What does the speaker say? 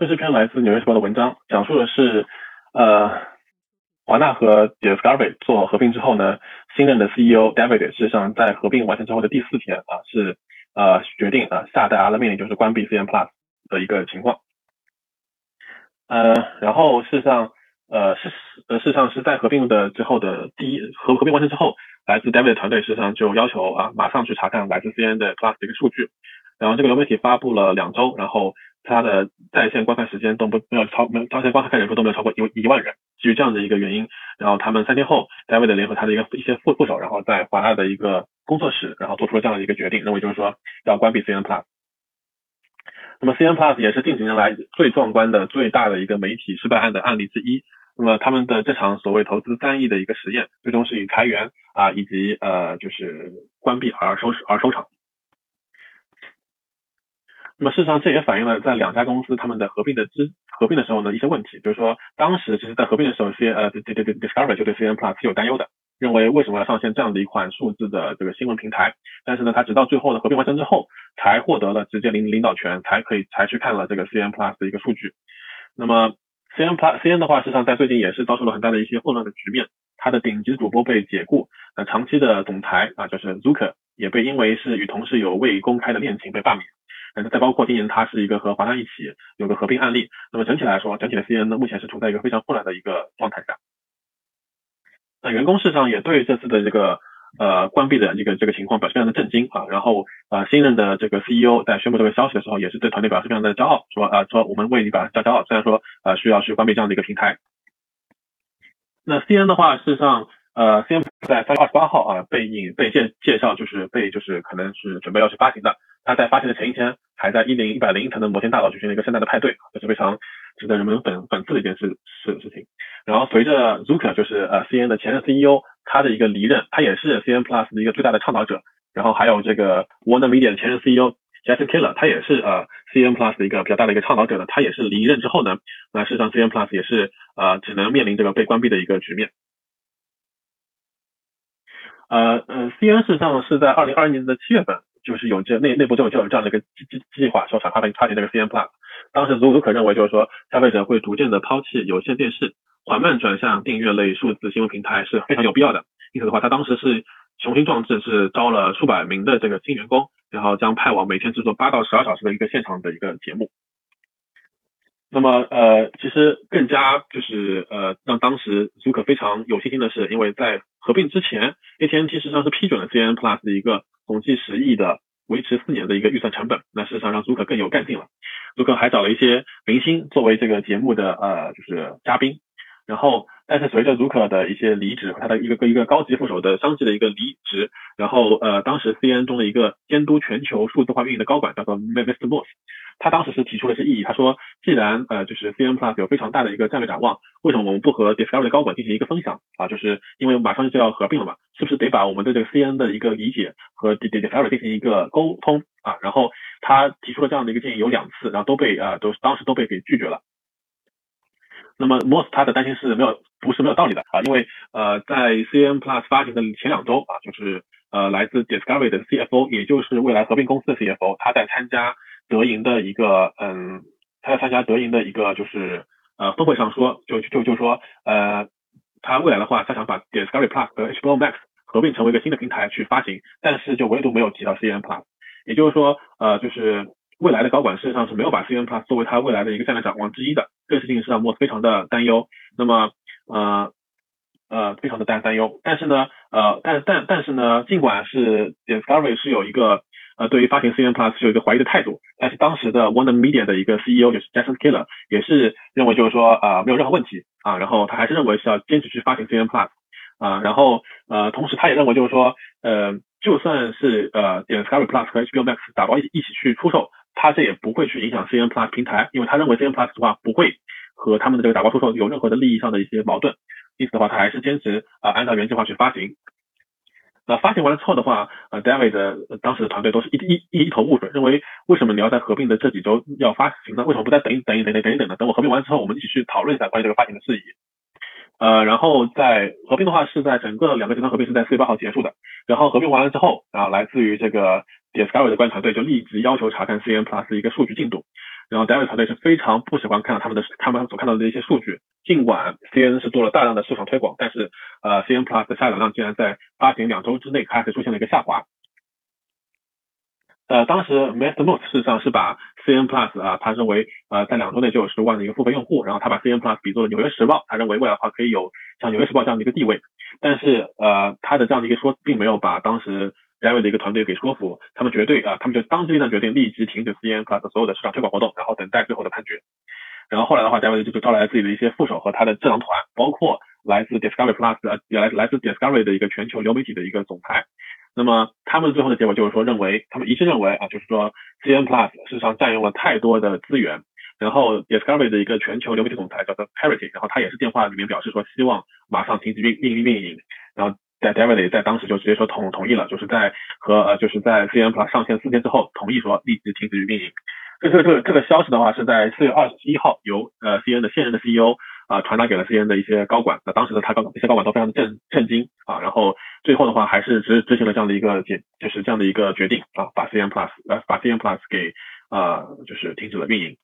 这是篇来自《纽约时报》的文章，讲述的是呃华纳和 Discovery 做合并之后呢，新任的 CEO David 事实上在合并完成之后的第四天啊是呃决定啊下达了命令，就是关闭 CN Plus 的一个情况。呃，然后事实上呃事呃事实上是在合并的之后的第一合合并完成之后，来自 David 团队事实上就要求啊马上去查看来自 CN 的 Plus 的一个数据。然后这个流媒体发布了两周，然后它的在线观看时间都不没有超没有在线观看人数都没有超过一一万人。基于这样的一个原因，然后他们三天后，David 联合他的一个一些副副手，然后在华纳的一个工作室，然后做出了这样的一个决定，认为就是说要关闭 CN Plus。那么 CN Plus 也是近几年来最壮观的、最大的一个媒体失败案的案例之一。那么他们的这场所谓投资三亿的一个实验，最终是以裁员啊以及呃就是关闭而收而收场。那么事实上，这也反映了在两家公司他们的合并的之合并的时候呢一些问题，比如说当时其实在合并的时候，C 呃对对对 Discovery 就对 CN Plus 是有担忧的，认为为什么要上线这样的一款数字的这个新闻平台？但是呢，他直到最后的合并完成之后，才获得了直接领领导权，才可以才去看了这个 CN Plus 的一个数据。那么 CN Plus CN 的话，事实上在最近也是遭受了很大的一些混乱的局面，它的顶级主播被解雇，那长期的总裁啊就是 Zucker 也被因为是与同事有未公开的恋情被罢免。嗯，再包括今年它是一个和华纳一起有个合并案例，那么整体来说，整体的 CN 呢目前是处在一个非常混乱的一个状态下。那员工市场也对这次的这个呃关闭的这个这个情况表示非常的震惊啊，然后呃新任的这个 CEO 在宣布这个消息的时候，也是对团队表示非常的骄傲，说啊说我们为你表示骄傲，虽然说呃需要去关闭这样的一个平台。那 CN 的话，事实上。呃，CN 在三月二十八号啊被引被介介绍，就是被就是可能是准备要去发行的。他在发行的前一天，还在一零一百零一层的摩天大楼举行了一个盛大的派对，这是非常值得人们粉粉丝的一件事事事情。然后随着 Zucker 就是呃 CN 的前任 CEO 他的一个离任，他也是 CN Plus 的一个最大的倡导者。然后还有这个 Warner Media 的前任 CEO Jason Keller，他也是呃 CN Plus 的一个比较大的一个倡导者的。他也是离任之后呢，那事实上 CN Plus 也是呃只能面临这个被关闭的一个局面。呃呃，CN 事实上是在二零二一年的七月份，就是有这内内部就有就有这样的一个计计计划，说想发行发行这个 CM Plus。当时足足可认为就是说，消费者会逐渐的抛弃有线电视，缓慢转向订阅类数字新闻平台是非常有必要的。因此的话，他当时是雄心壮志，是招了数百名的这个新员工，然后将派往每天制作八到十二小时的一个现场的一个节目。那么呃，其实更加就是呃，让当时足可非常有信心的是，因为在合并之前，AT&T 实际上是批准了 CN Plus 的一个总计十亿的维持四年的一个预算成本。那事实上让足可更有干劲了。足可还找了一些明星作为这个节目的呃就是嘉宾。然后，但是随着足可的一些离职他的一个一个高级副手的相继的一个离职，然后呃，当时 CN 中的一个监督全球数字化运营的高管叫做 Mr. Moss。他当时是提出了一些异议，他说，既然呃就是 CN Plus 有非常大的一个战略展望，为什么我们不和 Discovery 的高管进行一个分享啊？就是因为马上就要合并了嘛，是不是得把我们的这个 CN 的一个理解和 Discovery 进行一个沟通啊？然后他提出了这样的一个建议有两次，然后都被啊都当时都被给拒绝了。那么 Moss 他的担心是没有不是没有道理的啊，因为呃在 CN Plus 发行的前两周啊，就是呃来自 Discovery 的 CFO，也就是未来合并公司的 CFO，他在参加。德银的一个，嗯，他在参加德银的一个就是呃峰会上说，就就就说，呃，他未来的话，他想把 Discovery Plus 和 HBO Max 合并成为一个新的平台去发行，但是就唯独没有提到 CN Plus，也就是说，呃，就是未来的高管事实上是没有把 CN Plus 作为他未来的一个战略展望之一的，这个事情是让莫斯非常的担忧，那么，呃，呃，非常的担担忧，但是呢，呃，但但但是呢，尽管是 Discovery 是有一个。呃，对于发行 CN Plus 有一个怀疑的态度，但是当时的 Warner Media 的一个 CEO 就是 Jason Keller 也是认为就是说啊没有任何问题啊，然后他还是认为是要坚持去发行 CN Plus 啊，然后呃同时他也认为就是说呃就算是呃 Discovery Plus 和 HBO Max 打包一一起去出售，他这也不会去影响 CN Plus 平台，因为他认为 CN Plus 的话不会和他们的这个打包出售有任何的利益上的一些矛盾，因此的话他还是坚持啊按照原计划去发行。那发行完了之后的话，呃，David 当时的团队都是一一一头雾水，认为为什么你要在合并的这几周要发行呢？为什么不再等一等一等等一等呢？等我合并完之后，我们一起去讨论一下关于这个发行的事宜。呃，然后在合并的话是在整个两个集团合并是在四月八号结束的。然后合并完了之后，然后来自于这个 Discovery 的管理团队就立即要求查看 CN Plus 一个数据进度。然后 David 团队是非常不喜欢看到他们的他们所看到的一些数据，尽管 CN 是做了大量的市场推广，但是呃 CN Plus 的下载量竟然在发行两周之内开始出现了一个下滑。呃，当时 Mastermost 事实上是把 CN Plus 啊，他认为呃在两周内就有十万的一个付费用户，然后他把 CN Plus 比作了纽约时报，他认为未来的话可以有像纽约时报这样的一个地位，但是呃他的这样的一个说并没有把当时 David 的一个团队给说服，他们绝对啊，他们就当机立断决定立即停止 CN Plus 所有的市场推广活动，然后等待最后的判决。然后后来的话，David 就招来了自己的一些副手和他的智囊团，包括来自 Discovery Plus 呃，也来来自 Discovery 的一个全球流媒体的一个总裁。那么他们最后的结果就是说，认为他们一致认为啊，就是说 CN Plus 事实上占用了太多的资源。然后 Discovery 的一个全球流媒体总裁叫做 Parity，然后他也是电话里面表示说，希望马上停止运运营运营。然后在 David 在当时就直接说同同意了，就是在和呃就是在 CN Plus 上线四天之后，同意说立即停止运营。这这这这个消息的话，是在四月二十一号由呃 CN 的现任的 CEO。啊，传达给了 CN 的一些高管，那当时的他高这些高管都非常的震震惊啊，然后最后的话还是执执行了这样的一个决，就是这样的一个决定啊，把 CN Plus 呃把 CN Plus 给啊就是停止了运营。